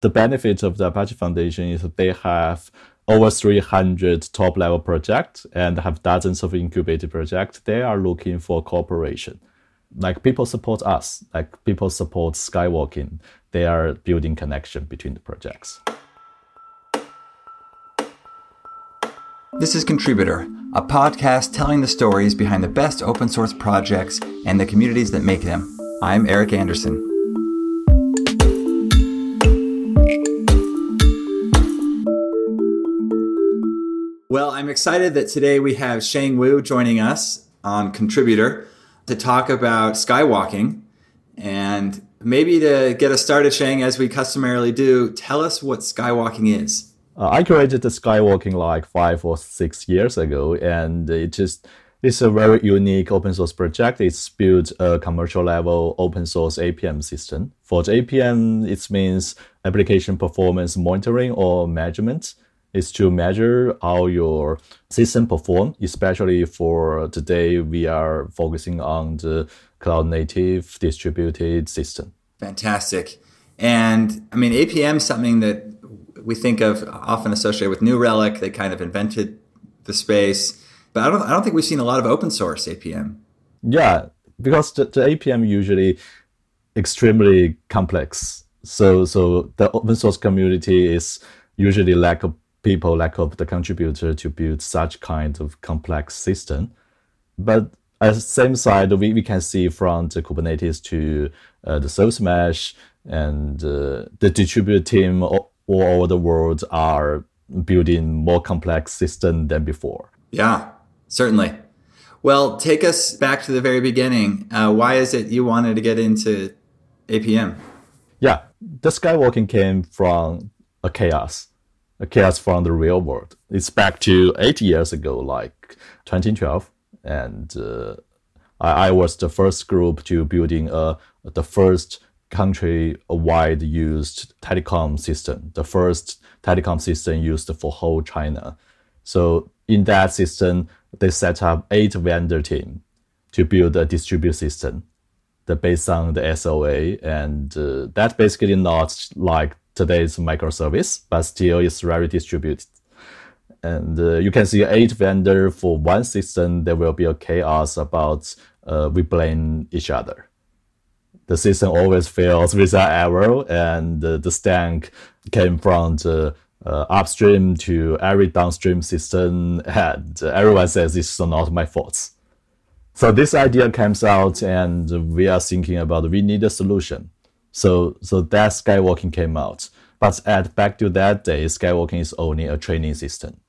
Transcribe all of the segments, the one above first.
the benefit of the Apache Foundation is that they have over 300 top level projects and have dozens of incubated projects. They are looking for cooperation. Like people support us, like people support Skywalking. They are building connection between the projects. This is Contributor, a podcast telling the stories behind the best open source projects and the communities that make them. I'm Eric Anderson. Well, I'm excited that today we have Sheng Wu joining us on Contributor to talk about skywalking. And maybe to get us started, Sheng, as we customarily do, tell us what skywalking is. Uh, I created the skywalking like five or six years ago, and it just it's a very unique open source project. It's built a commercial level open source APM system. For the APM, it means application performance monitoring or measurement is to measure how your system perform, especially for today we are focusing on the cloud native distributed system. Fantastic. And I mean, APM is something that we think of often associated with New Relic. They kind of invented the space, but I don't, I don't think we've seen a lot of open source APM. Yeah, because the, the APM usually extremely complex. So, so the open source community is usually lack of people lack of the contributor to build such kind of complex system. But at the same side, we, we can see from the Kubernetes to uh, the service mesh and uh, the distributed team all, all over the world are building more complex system than before. Yeah, certainly. Well, take us back to the very beginning. Uh, why is it you wanted to get into APM? Yeah, the skywalking came from a chaos chaos from the real world. It's back to eight years ago, like 2012, and uh, I, I, was the first group to building a the first country-wide used telecom system, the first telecom system used for whole China. So in that system, they set up eight vendor team to build a distributed system based on the SOA, and uh, that basically not like today's microservice, but still it's very distributed. And uh, you can see eight vendor for one system. There will be a chaos about uh, we blame each other. The system always fails with an error, and uh, the stank came from the uh, upstream to every downstream system, and everyone says this is not my fault. So this idea comes out, and we are thinking about we need a solution. So so that skywalking came out. But at back to that day, skywalking is only a training system,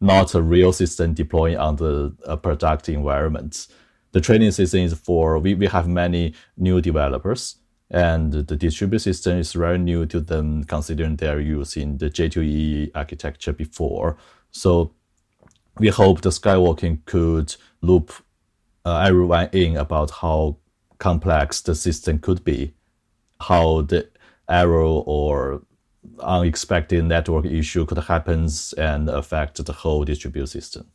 not a real system deploying on the uh, product environment. The training system is for we, we have many new developers and the distributed system is very new to them considering they're using the J2EE architecture before. So we hope the skywalking could loop uh, everyone in about how complex the system could be how the error or unexpected network issue could happen and affect the whole distributed system.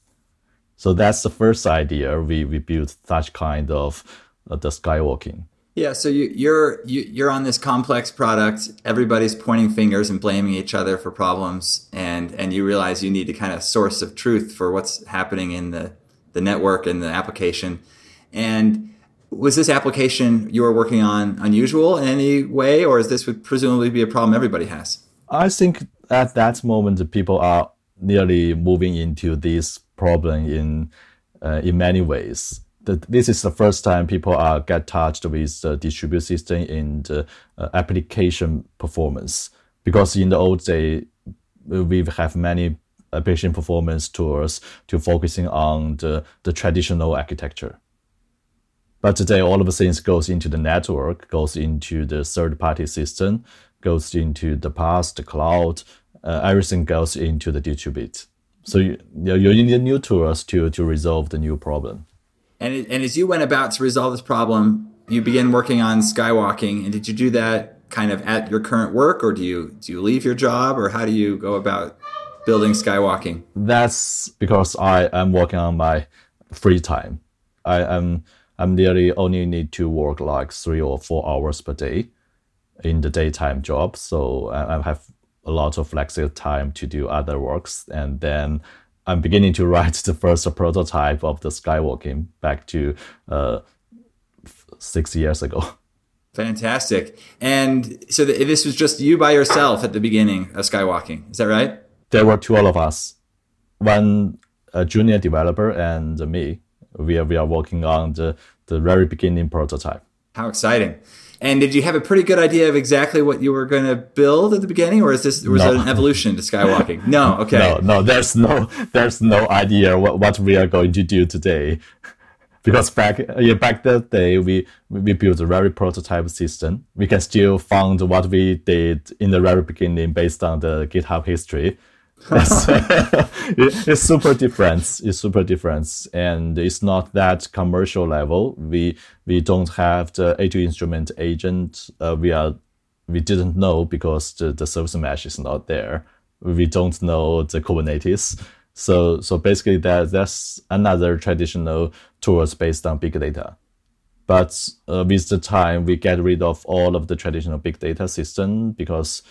So that's the first idea. We, we built such kind of uh, the skywalking. Yeah, so you, you're you, you're on this complex product. Everybody's pointing fingers and blaming each other for problems, and and you realize you need a kind of source of truth for what's happening in the the network and the application. And was this application you were working on unusual in any way, or is this would presumably be a problem everybody has? I think at that moment people are nearly moving into this problem in uh, in many ways. The, this is the first time people are get touched with the distributed system the uh, application performance because in the old day we have many application performance tools to focusing on the, the traditional architecture but today, all of the things goes into the network, goes into the third-party system, goes into the past, the cloud. Uh, everything goes into the distribute. So you, you need new tools to to resolve the new problem. And it, and as you went about to resolve this problem, you began working on skywalking. And did you do that kind of at your current work, or do you do you leave your job, or how do you go about building skywalking? That's because I am working on my free time. I am I'm nearly only need to work like three or four hours per day. in the daytime job. So I, have a lot of flexible time to do other works. And then I'm beginning to write the first prototype of the skywalking back to uh, six years ago. Fantastic. And so this was just you by yourself at the beginning of skywalking. Is that right? There were two of us, one a junior developer and me. We are, we are working on the, the very beginning prototype. How exciting. And did you have a pretty good idea of exactly what you were going to build at the beginning, or is this was no. it an evolution to skywalking? No, okay. No, no, there's no there's no idea what, what we are going to do today, because back yeah, back that day we we built a very prototype system. We can still find what we did in the very beginning based on the GitHub history it's, super different. It's super different, and it's not that commercial level. We we don't have the A2 instrument agent. Uh, we are we didn't know because the, the service mesh is not there. We don't know the Kubernetes. So so basically that that's another traditional tools based on big data. But uh, with the time, we get rid of all of the traditional big data system because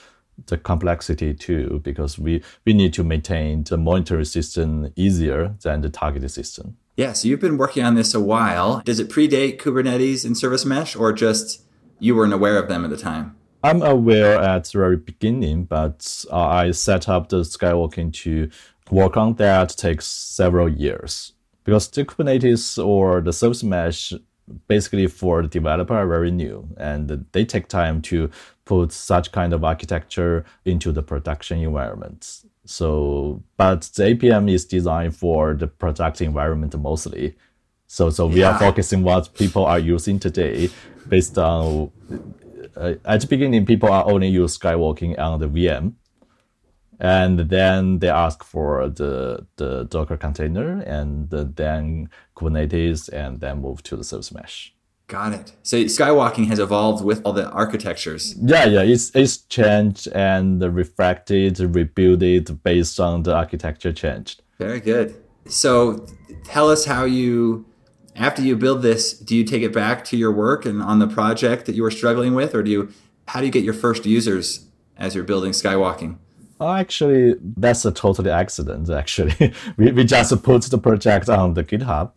the complexity too, because we, we need to maintain the monitoring system easier than the targeted system. Yeah, so you've been working on this a while. Does it predate Kubernetes and Service Mesh, or just you weren't aware of them at the time? I'm aware at the very beginning, but uh, I set up the Skywalking to work on that takes several years because the Kubernetes or the Service Mesh basically for the developer are very new and they take time to put such kind of architecture into the production environment. So, but the APM is designed for the product environment mostly. So, so we yeah. are focusing what people are using today based on, uh, at the beginning, people are only use Skywalking on the VM. And then they ask for the, the Docker container and then Kubernetes and then move to the service mesh. Got it. So skywalking has evolved with all the architectures. Yeah, yeah, it's it's changed and refracted, rebuilt based on the architecture changed. Very good. So tell us how you after you build this, do you take it back to your work and on the project that you were struggling with, or do you how do you get your first users as you're building skywalking? Oh, actually, that's a totally accident. Actually, we, we just put the project on the GitHub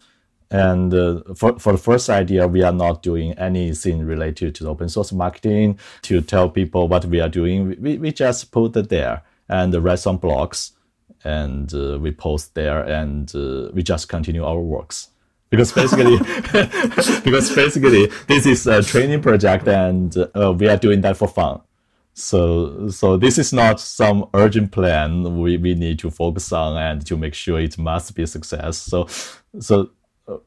and uh, for, for the first idea, we are not doing anything related to open source marketing to tell people what we are doing. We, we just put it there and write some blogs and uh, we post there and uh, we just continue our works. Because basically, because basically, this is a training project and uh, we are doing that for fun. So, so this is not some urgent plan we, we need to focus on and to make sure it must be a success. So, so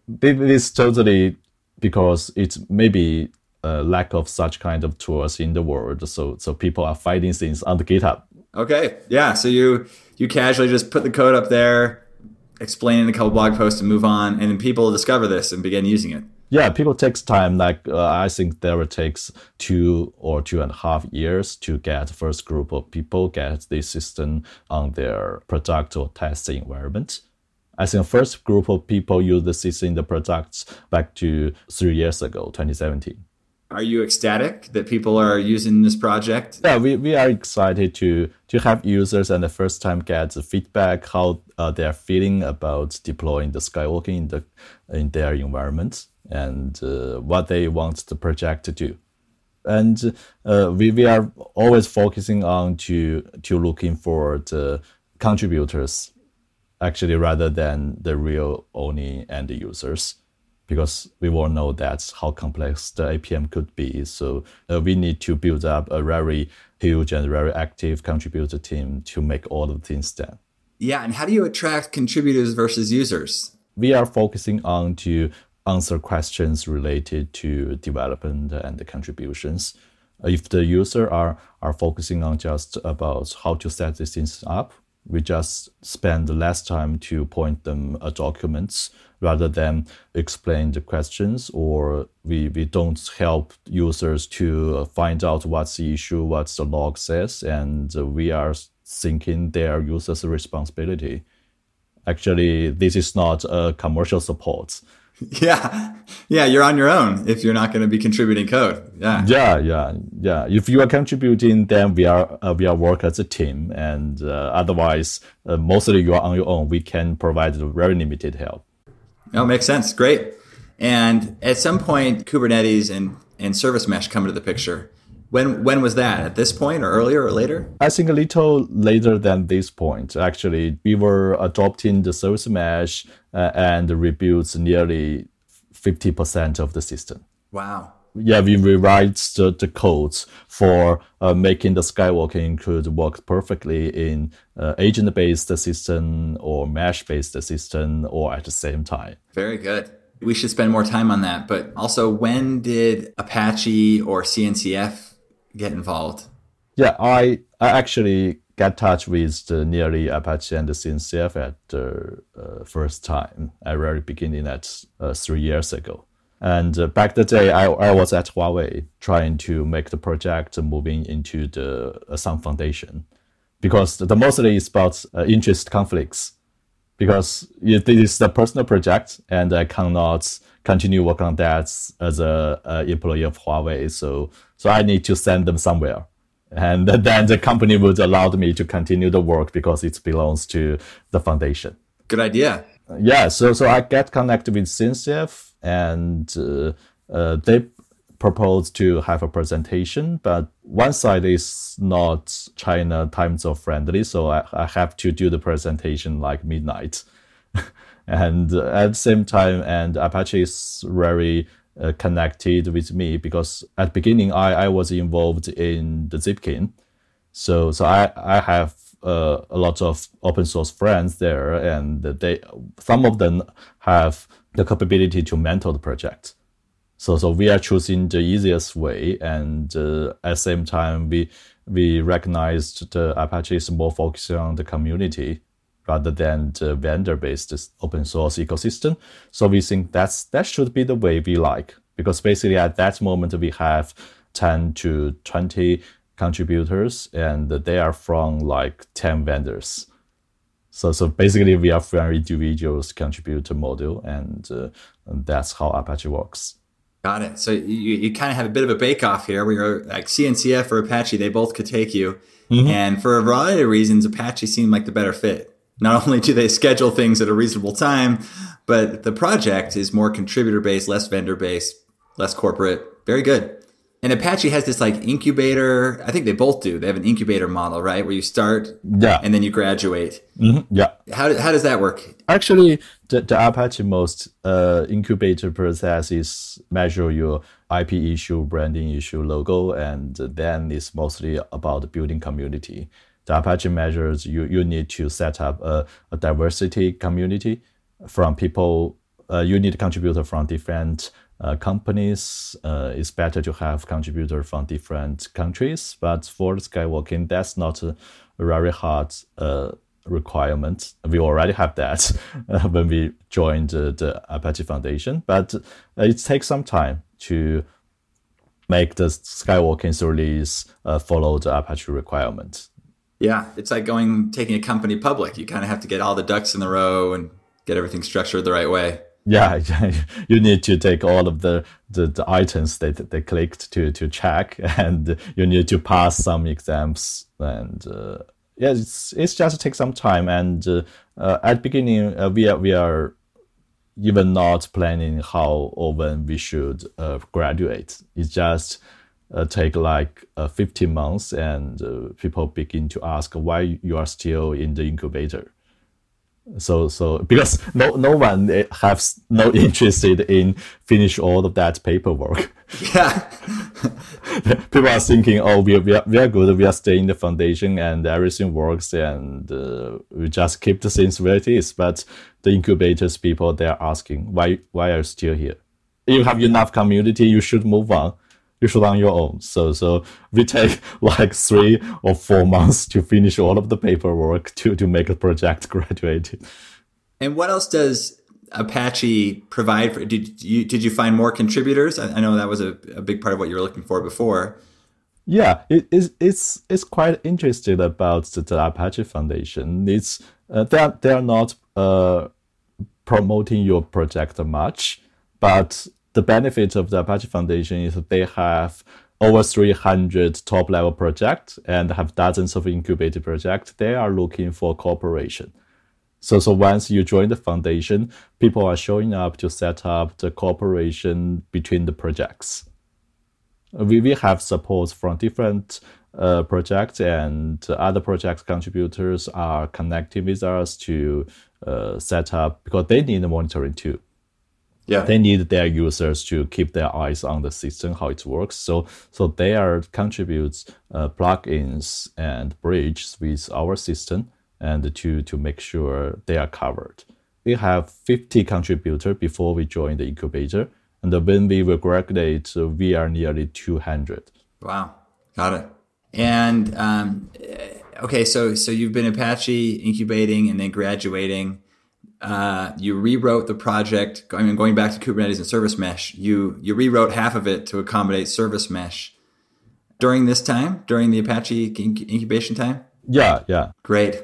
this is totally because it's maybe a lack of such kind of tools in the world. So so people are finding things on the GitHub. Okay, yeah. So you you casually just put the code up there, explain in a couple blog posts, and move on, and then people discover this and begin using it. Yeah, people takes time. Like uh, I think there takes two or two and a half years to get first group of people get this system on their product or test environment. I think first group of people used the system in the products back to three years ago, 2017. Are you ecstatic that people are using this project? Yeah, we, we are excited to to have users and the first time get the feedback how uh, they are feeling about deploying the Skywalking in the in their environment and uh, what they want the project to do. And uh, we, we are always focusing on to to looking for the contributors actually rather than the real only end users because we all know that's how complex the APM could be. So uh, we need to build up a very huge and very active contributor team to make all of the things done. Yeah, and how do you attract contributors versus users? We are focusing on to answer questions related to development and the contributions. If the user are, are focusing on just about how to set these things up, we just spend less time to point them at documents rather than explain the questions or we, we don't help users to find out what's the issue what's the log says and we are thinking their users responsibility. Actually this is not a commercial support Yeah, yeah, you're on your own if you're not going to be contributing code. Yeah, yeah, yeah, yeah. If you are contributing, then we are uh, we are work as a team, and uh, otherwise, uh, mostly you are on your own. We can provide very limited help. Oh, makes sense. Great. And at some point, Kubernetes and and Service Mesh come into the picture. When when was that? At this point, or earlier, or later? I think a little later than this point. Actually, we were adopting the service mesh uh, and rebuilt nearly fifty percent of the system. Wow. Yeah, we rewrite the, the codes for uh, making the skywalking could work perfectly in uh, agent-based system or mesh-based system or at the same time. Very good. We should spend more time on that. But also, when did Apache or CNCF get involved? Yeah, I I actually got touch with the nearly Apache and the CNCF at the uh, first time at very beginning at uh, three years ago. And uh, back the day, I, I was at Huawei trying to make the project moving into the uh, Sun Foundation because the mostly is about uh, interest conflicts because it is a personal project and I cannot continue work on that as a, a employee of Huawei. So so I need to send them somewhere. And then the company would allow me to continue the work because it belongs to the foundation. Good idea. Yeah, so so I get connected with CNCF and uh, uh, they proposed to have a presentation, but one side is not China time zone friendly, so I, I have to do the presentation like midnight. and at the same time, and Apache is very uh, connected with me because at beginning I, I was involved in the Zipkin. So so I, I have uh, a lot of open source friends there and they some of them have the capability to mentor the project. So so we are choosing the easiest way and uh, at the same time we we recognized the Apache is more focused on the community rather than the vendor-based open source ecosystem. So we think that's that should be the way we like because basically at that moment we have 10 to 20 contributors and they are from like 10 vendors. So, so basically we are from individuals contributor model and, uh, and that's how Apache works. Got it. So you, you kind of have a bit of a bake off here where you're like CNCF or Apache, they both could take you. Mm-hmm. And for a variety of reasons, Apache seemed like the better fit. Not only do they schedule things at a reasonable time, but the project is more contributor based, less vendor based, less corporate. Very good. And Apache has this like incubator. I think they both do. They have an incubator model, right? Where you start yeah. and then you graduate. Mm-hmm. Yeah. How, how does that work? Actually, the, the Apache most uh, incubator process is measure your IP issue, branding issue, logo, and then it's mostly about building community the Apache measures you, you need to set up a, a diversity community from people. Uh, you need contributor from different uh, companies. Uh, it's better to have contributor from different countries. But for Skywalking, that's not a, very hard uh, requirement. We already have that uh, when we joined the Apache Foundation. But uh, it takes some time to make the Skywalking release follow the Apache requirement. Yeah, it's like going taking a company public. You kind of have to get all the ducks in the row and get everything structured the right way. Yeah, you need to take all of the, the, the items that they clicked to to check, and you need to pass some exams. And uh, yeah, it's it's just take some time. And uh, uh, at beginning, uh, we are we are even not planning how or when we should uh, graduate. It's just uh, take like uh, 15 months and uh, people begin to ask why you are still in the incubator so so because no no one eh, has no interested in finish all of that paperwork. Yeah. People are thinking oh we are, we are, we are good. We are staying the foundation and everything works and uh, we just keep the things where it is. But the incubators people they're asking why why are you still here? You have enough community. You should move on you should on your own. So so we take like three or four months to finish all of the paperwork to to make a project graduated. And what else does Apache provide for? Did you did you find more contributors? I, I know that was a, a big part of what you were looking for before. Yeah, it is. It's it's quite interesting about the, the Apache Foundation. It's uh, they are they are not uh, promoting your project much But the benefit of the Apache Foundation is that they have over 300 top level projects and have dozens of incubated projects. They are looking for cooperation. So, so once you join the foundation, people are showing up to set up the cooperation between the projects. We, we have support from different uh, projects and other project contributors are connecting with us to uh, set up because they need the monitoring too. Yeah. They need their users to keep their eyes on the system, how it works. So, so they are contributes uh, plugins and bridges with our system and to, to make sure they are covered. We have 50 contributors before we join the incubator. And when we will graduate, we are nearly 200. Wow. Got it. And um, okay, so so you've been Apache incubating and then graduating. Uh, you rewrote the project. I mean, going back to Kubernetes and Service Mesh, you you rewrote half of it to accommodate Service Mesh during this time, during the Apache incubation time. Yeah, yeah. Great.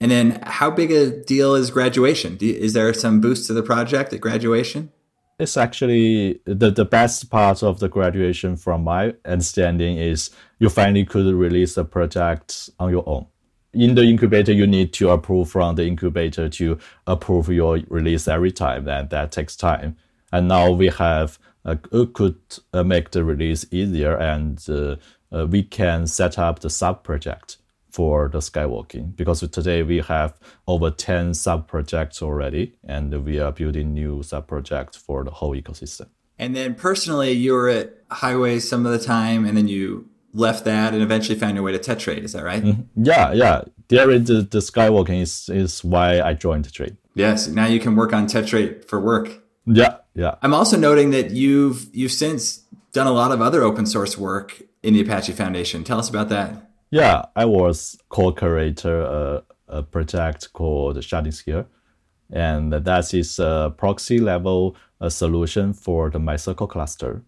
And then, how big a deal is graduation? You, is there some boost to the project at graduation? It's actually the, the best part of the graduation, from my understanding, is you finally could release the project on your own. In the incubator, you need to approve from the incubator to approve your release every time, and that takes time. And now we have uh, could uh, make the release easier, and uh, uh we can set up the sub project for the skywalking because today we have over 10 sub projects already and we are building new sub projects for the whole ecosystem and then personally you were at Huawei some of the time and then you left that and eventually found your way to tetrate is that right? Mm-hmm. yeah yeah. There the, the skywalking is, is why i joined tetrate yes now you can work on tetrate for work. Yeah yeah. I'm also noting that you've you've since done a lot of other open source work in the apache foundation. Tell us about that. Yeah, I was co-creator a, a project called Sharding and that is a proxy level a solution for the MySQL cluster.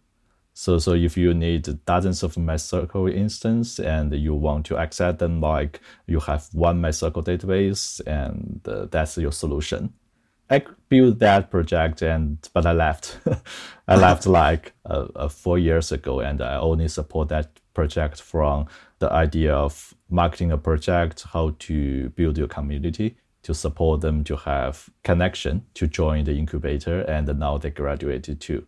So, so if you need dozens of MySQL instance and you want to access them, like you have one MySQL database, and uh, that's your solution. I built that project, and but I left. I left like uh, uh, four years ago, and I only support that project from the idea of marketing a project, how to build your community, to support them to have connection to join the incubator, and now they graduated too.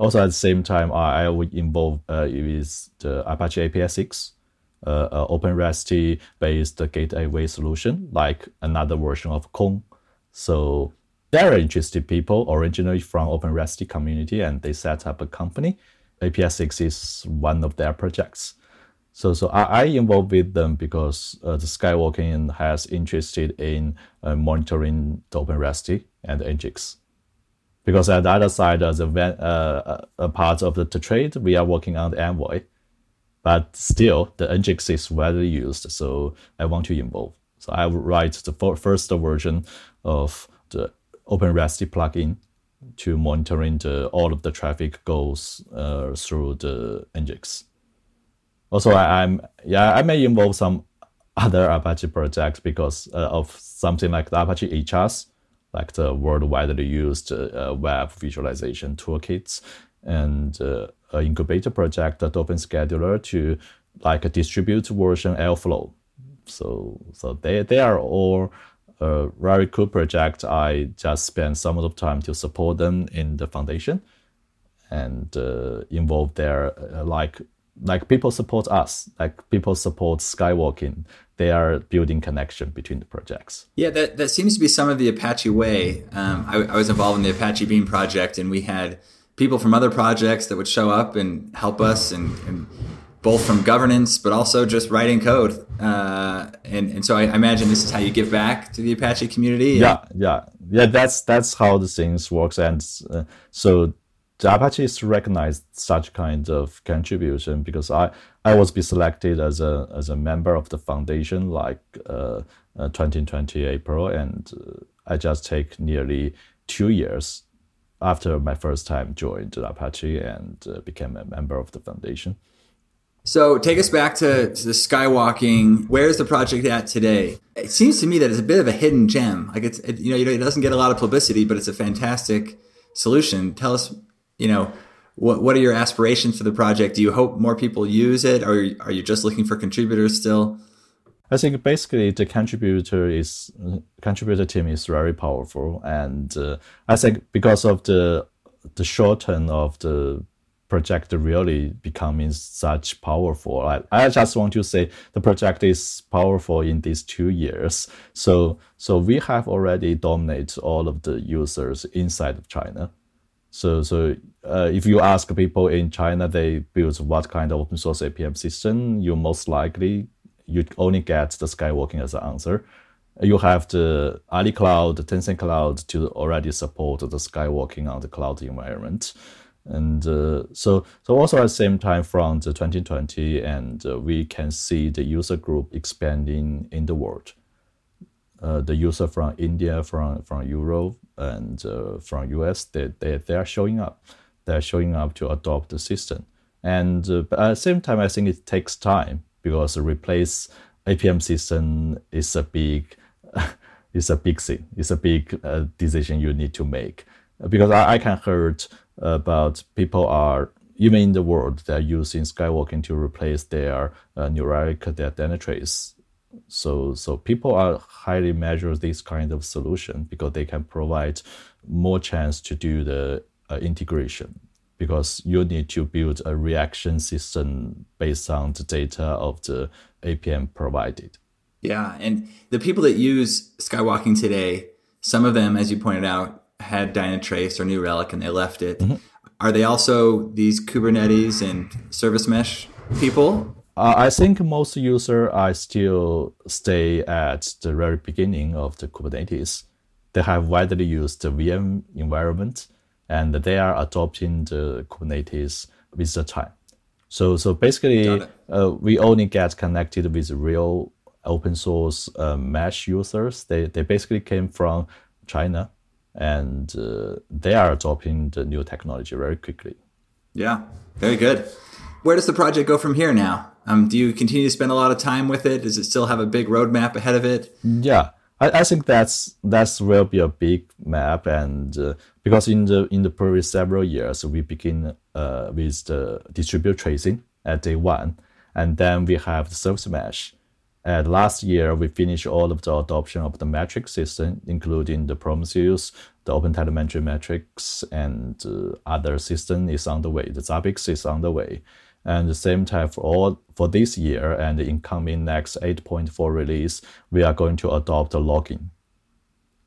Also, at the same time, I, I was involved uh, with the Apache APISIX, uh, uh, OpenResty based gateway solution, like another version of Kong. So they're interested people originally from OpenResty community, and they set up a company. APISIX is one of their projects. So, so I, I involved with them because uh, the Skywalking has interested in uh, monitoring the OpenResty and Nginx. Because at the other side, as a, uh, a part of Tetrate, we are working on the Envoy. But still, the Nginx is widely used, so I want to involve. So I will write the first version of the OpenResty plugin to monitoring the, all of the traffic goes uh, through the Nginx. Also, I, am yeah, I may involve some other Apache projects because uh, of something like the Apache HRs, like the world widely used uh, web visualization toolkits, and uh, incubator project, the Dolphin Scheduler, to like distribute version Airflow. So, so they, they are all a very cool project. I just spent some of the time to support them in the foundation and uh, involve their uh, like like people support us, like people support Skywalking. They are building connection between the projects. Yeah, that, that seems to be some of the Apache way. Um, I, I, was involved in the Apache Beam project, and we had people from other projects that would show up and help us, and, and both from governance, but also just writing code. Uh, and, and so I, I, imagine this is how you give back to the Apache community. Yeah, yeah, yeah. That's that's how the things works, and uh, so the Apaches recognized such kind of contribution because I, I was be selected as a as a member of the foundation like uh, uh, 2020 April and uh, I just take nearly two years after my first time joined Apache and uh, became a member of the foundation. So take us back to, to the skywalking. Where's the project at today? It seems to me that it's a bit of a hidden gem. Like it's it, you know it doesn't get a lot of publicity, but it's a fantastic solution. Tell us, you know, what what are your aspirations for the project? Do you hope more people use it, or are you just looking for contributors still? I think basically the contributor is contributor team is very powerful, and uh, I think because of the the short term of the project really becoming such powerful. I, I just want to say the project is powerful in these two years. So so we have already dominated all of the users inside of China. So so uh, if you ask people in China, they build what kind of open source APM system, you most likely you only get the Skywalking as an answer. You have the Ali Cloud, the Tencent Cloud to already support the Skywalking on the cloud environment. And uh, so, so also at the same time from the 2020, and uh, we can see the user group expanding in the world. Uh, the user from India, from from Europe, and uh, from US, they, they they are showing up. They are showing up to adopt the system. And uh, but at the same time, I think it takes time because replace APM system is a big, is a big thing. It's a big uh, decision you need to make because I, I can heard about people are even in the world they're using skywalking to replace their uh, New Relic their Dynatrace so so people are highly measure this kind of solution because they can provide more chance to do the uh, integration because you need to build a reaction system based on the data of the apm provided yeah and the people that use skywalking today some of them as you pointed out had Dynatrace or New Relic and they left it. Mm-hmm. Are they also these Kubernetes and service mesh people? Uh, I think most users are still stay at the very beginning of the Kubernetes. They have widely used the VM environment and they are adopting the Kubernetes with the time. So, so basically, uh, we only get connected with real open source uh, mesh users. They, they basically came from China and uh, they are adopting the new technology very quickly. Yeah, very good. Where does the project go from here now? Um, do you continue to spend a lot of time with it? Does it still have a big roadmap ahead of it? Yeah, I, I think that's that's will be a big map, and uh, because in the in the previous several years we begin uh, with the distributed tracing at day one, and then we have the service mesh and last year, we finished all of the adoption of the metric system, including the Prometheus, the OpenTelemetry metrics, and uh, other system is on the way. The Zabbix is on the way. And the same time for all for this year and the incoming next 8.4 release, we are going to adopt a logging.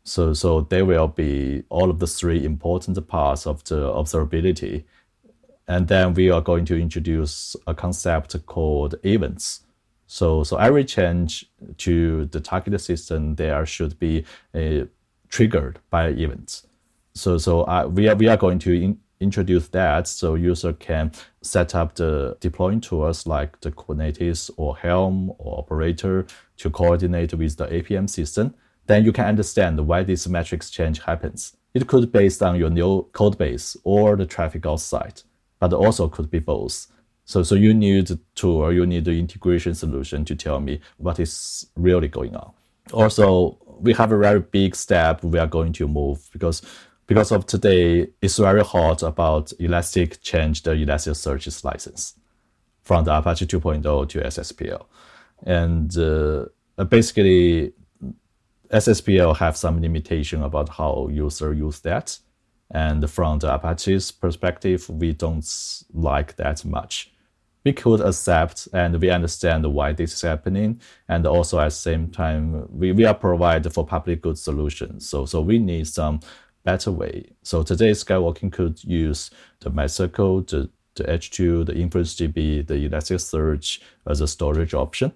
So, so there will be all of the three important parts of the observability. And then we are going to introduce a concept called events so, so every change to the target system there should be uh, triggered by events. So, so uh, we are we are going to in, introduce that so user can set up the deploying tools like the Kubernetes or Helm or Operator to coordinate with the APM system. Then you can understand why this metrics change happens. It could be based on your new code base or the traffic outside, but also could be both. So, so you need the tool, you need the integration solution to tell me what is really going on. Also, we have a very big step we are going to move because because of today, it's very hot about Elastic change the Elasticsearch's license from the Apache 2.0 to SSPL. And uh, basically, SSPL have some limitation about how user use that. And from the Apache's perspective, we don't like that much we could accept and we understand why this is happening. And also at the same time, we, we are provided for public good solutions. So, so we need some better way. So today Skywalking could use the MySQL, the, the H2, the InfluxDB, the Elasticsearch as a storage option.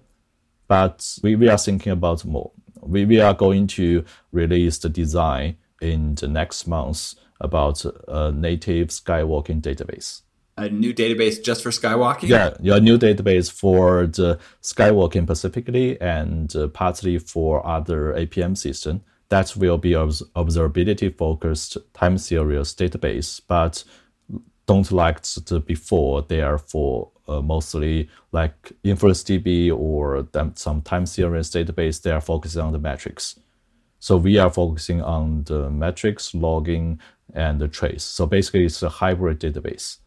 But we, we are thinking about more. We, we are going to release the design in the next month about a native Skywalking database a new database just for skywalking? Yeah, your new database for the skywalking specifically and uh, partly for other APM system. That will be observability focused time series database, but don't like the before. They are for uh, mostly like InfluxDB or some time series database. They are focusing on the metrics. So we are focusing on the metrics logging and the trace. So basically, it's a hybrid database,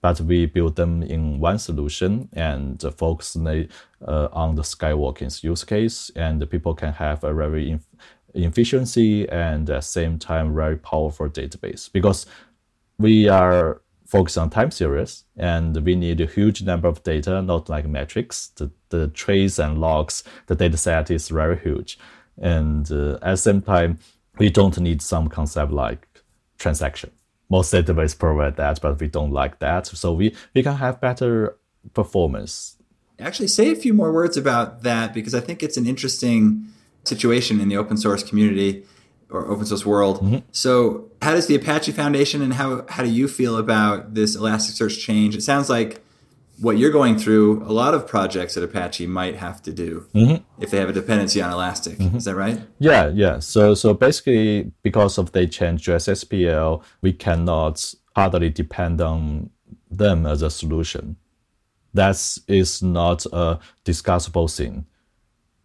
but we build them in one solution and focus uh, on the skywalking's use case, and people can have a very efficiency and at the same time very powerful database because we are focused on time series and we need a huge number of data, not like metrics. The, the trace and logs, the data set is very huge. And uh, at the same time, we don't need some concept like transaction. Most database provide that, but we don't like that. So we, we can have better performance. Actually, say a few more words about that because I think it's an interesting situation in the open source community or open source world. Mm-hmm. So, how does the Apache Foundation and how how do you feel about this Elasticsearch change? It sounds like what you're going through, a lot of projects at Apache might have to do mm-hmm. if they have a dependency on Elastic. Mm-hmm. Is that right? Yeah, yeah. So so basically, because of they change to SSPL, we cannot hardly depend on them as a solution. That is not a discussable thing.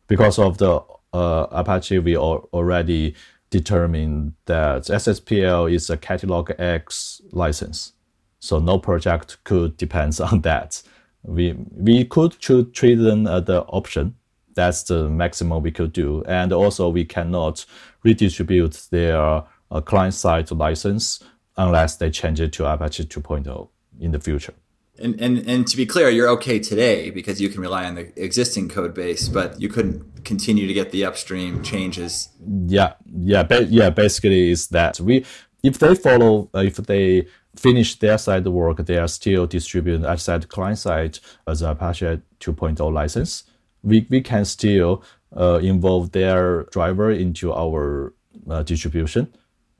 Because of the uh, Apache, we already determined that SSPL is a Category X license. So no project could depend on that. We we could treat them as the option. That's the maximum we could do. And also we cannot redistribute their uh, client side license unless they change it to Apache 2.0 in the future. And, and and to be clear, you're okay today because you can rely on the existing code base, but you couldn't continue to get the upstream changes. Yeah, yeah, ba- yeah. Basically, is that we if they follow uh, if they finish their side work, they are still distributing outside client side as Apache 2.0 license. We we can still uh, involve their driver into our uh, distribution,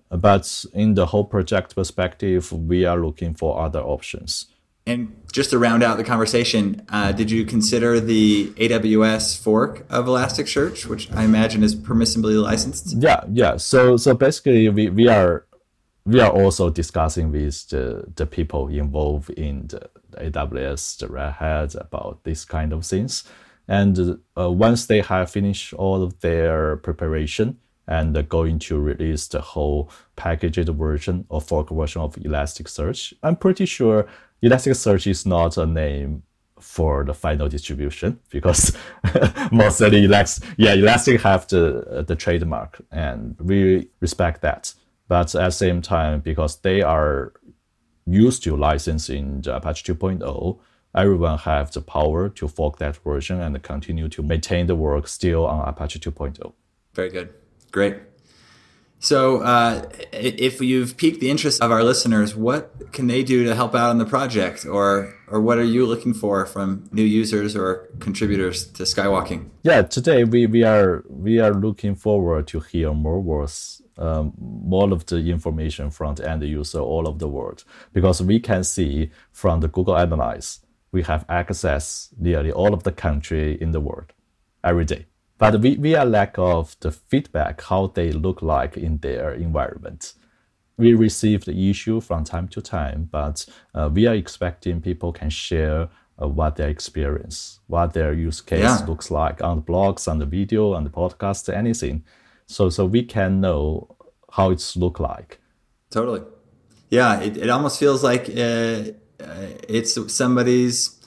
but in the whole project perspective, we are looking for other options. And just to round out the conversation, uh, did you consider the AWS fork of Elasticsearch, which I imagine is permissibly licensed? Yeah, yeah. So so basically, we, we are we are also discussing with the, the people involved in the AWS, the Red Hat about this kind of things. And uh, once they have finished all of their preparation and uh, going to release the whole packaged version or fork version of Elasticsearch, I'm pretty sure Elasticsearch is not a name for the final distribution because mostly Elastic, yeah, Elastic have the uh, the trademark and we respect that. But at the same time, because they are used to licensing the Apache 2.0, everyone have the power to fork that version and continue to maintain the work still on Apache 2.0. Very good. Great. So, uh, if you've piqued the interest of our listeners, what can they do to help out on the project, or or what are you looking for from new users or contributors to Skywalking? Yeah, today we, we are we are looking forward to hear more words, um, more of the information from the end user all over the world, because we can see from the Google Analyze we have access nearly all of the country in the world every day but we, we are lack of the feedback how they look like in their environment we receive the issue from time to time but uh, we are expecting people can share uh, what their experience what their use case yeah. looks like on the blogs on the video on the podcast anything so so we can know how it's look like totally yeah it, it almost feels like uh, uh it's somebody's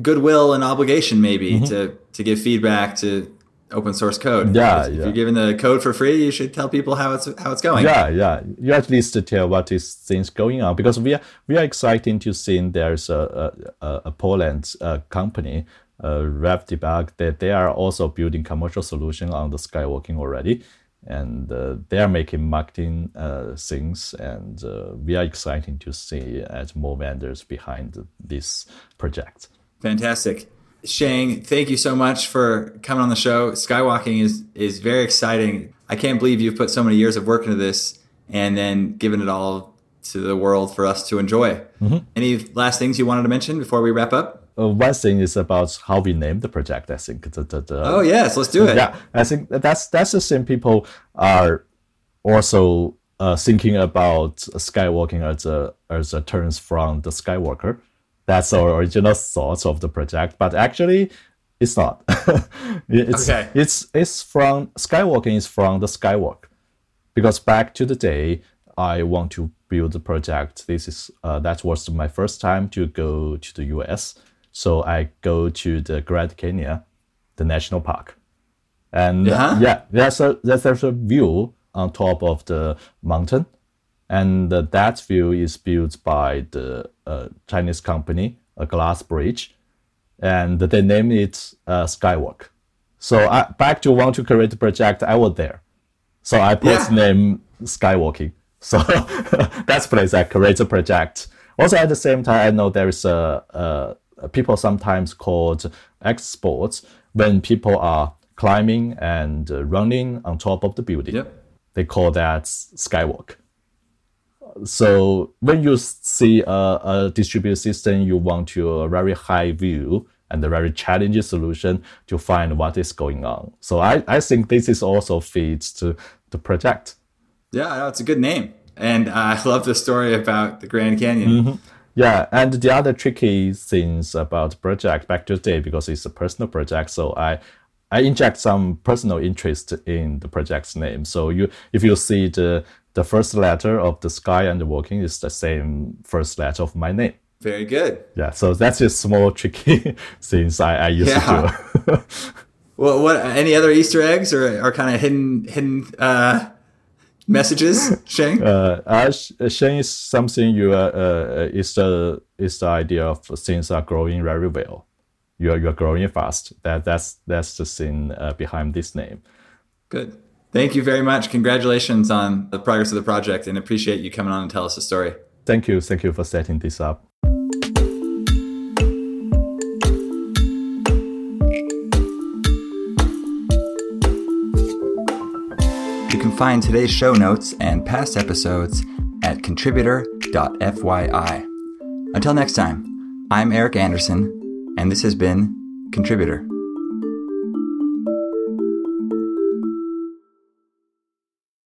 goodwill and obligation maybe mm-hmm. to to give feedback to open source code. Yeah, if, yeah. you're giving the code for free, you should tell people how it's how it's going. Yeah, yeah. You at least tell what is things going on because we are we are excited to see there's a a, a Poland uh, company, uh, RevDebug, that they are also building commercial solution on the Skywalking already. And uh, they are making marketing uh, things, and uh, we are excited to see as more vendors behind this project. Fantastic. Sheng, thank you so much for coming on the show. Skywalking is is very exciting. I can't believe you've put so many years of work into this and then given it all to the world for us to enjoy. Mm-hmm. Any last things you wanted to mention before we wrap up? Uh, one thing is about how we name the project. I think. The, the, the, oh yes, let's do it. Yeah, I think that's that's the thing people are also uh, thinking about skywalking as a as a terms from the Skywalker that's our original thoughts of the project, but actually it's not. it's, okay. it's it's from skywalking is from the skywalk, because back to the day I want to build the project, this is uh, that was my first time to go to the U.S. So I go to the Grand Canyon, the national park, and Yeah? yeah, there's a there's a view on top of the mountain, and uh, that view is built by the uh, Chinese company, a glass bridge, and they name it uh, Skywalk. So I, back to want to create the project, I was there. So I put Yeah. name Skywalking. So that's place I create the project. Also at the same time, I know there is a, a people sometimes called X sports when people are climbing and uh, running on top of the building. Yep. They call that skywalk. So when you see a, a distributed system, you want to a very high view and a very challenging solution to find what is going on. So I, I think this is also fits to the project. Yeah, it's a good name. And I love the story about the Grand Canyon. Mm-hmm. Yeah, and the other tricky things about project back to today because it's a personal project, so I I inject some personal interest in the project's name. So you if you see the the first letter of the sky and the walking is the same first letter of my name. Very good. Yeah, so that's a small tricky things I, I used Yeah. to do. Well, what? Any other Easter eggs or, or kind of hidden hidden uh, messages, Sheng? uh, uh, sh- Sheng is something you uh, uh, is the is the idea of things are growing very well. You are you are growing fast. That that's that's the thing uh, behind this name. Good. Thank you very much. Congratulations on the progress of the project, and appreciate you coming on and tell us the story. Thank you, thank you for setting this up. You can find today's show notes and past episodes at contributor.fyi. Until next time, I'm Eric Anderson, and this has been Contributor.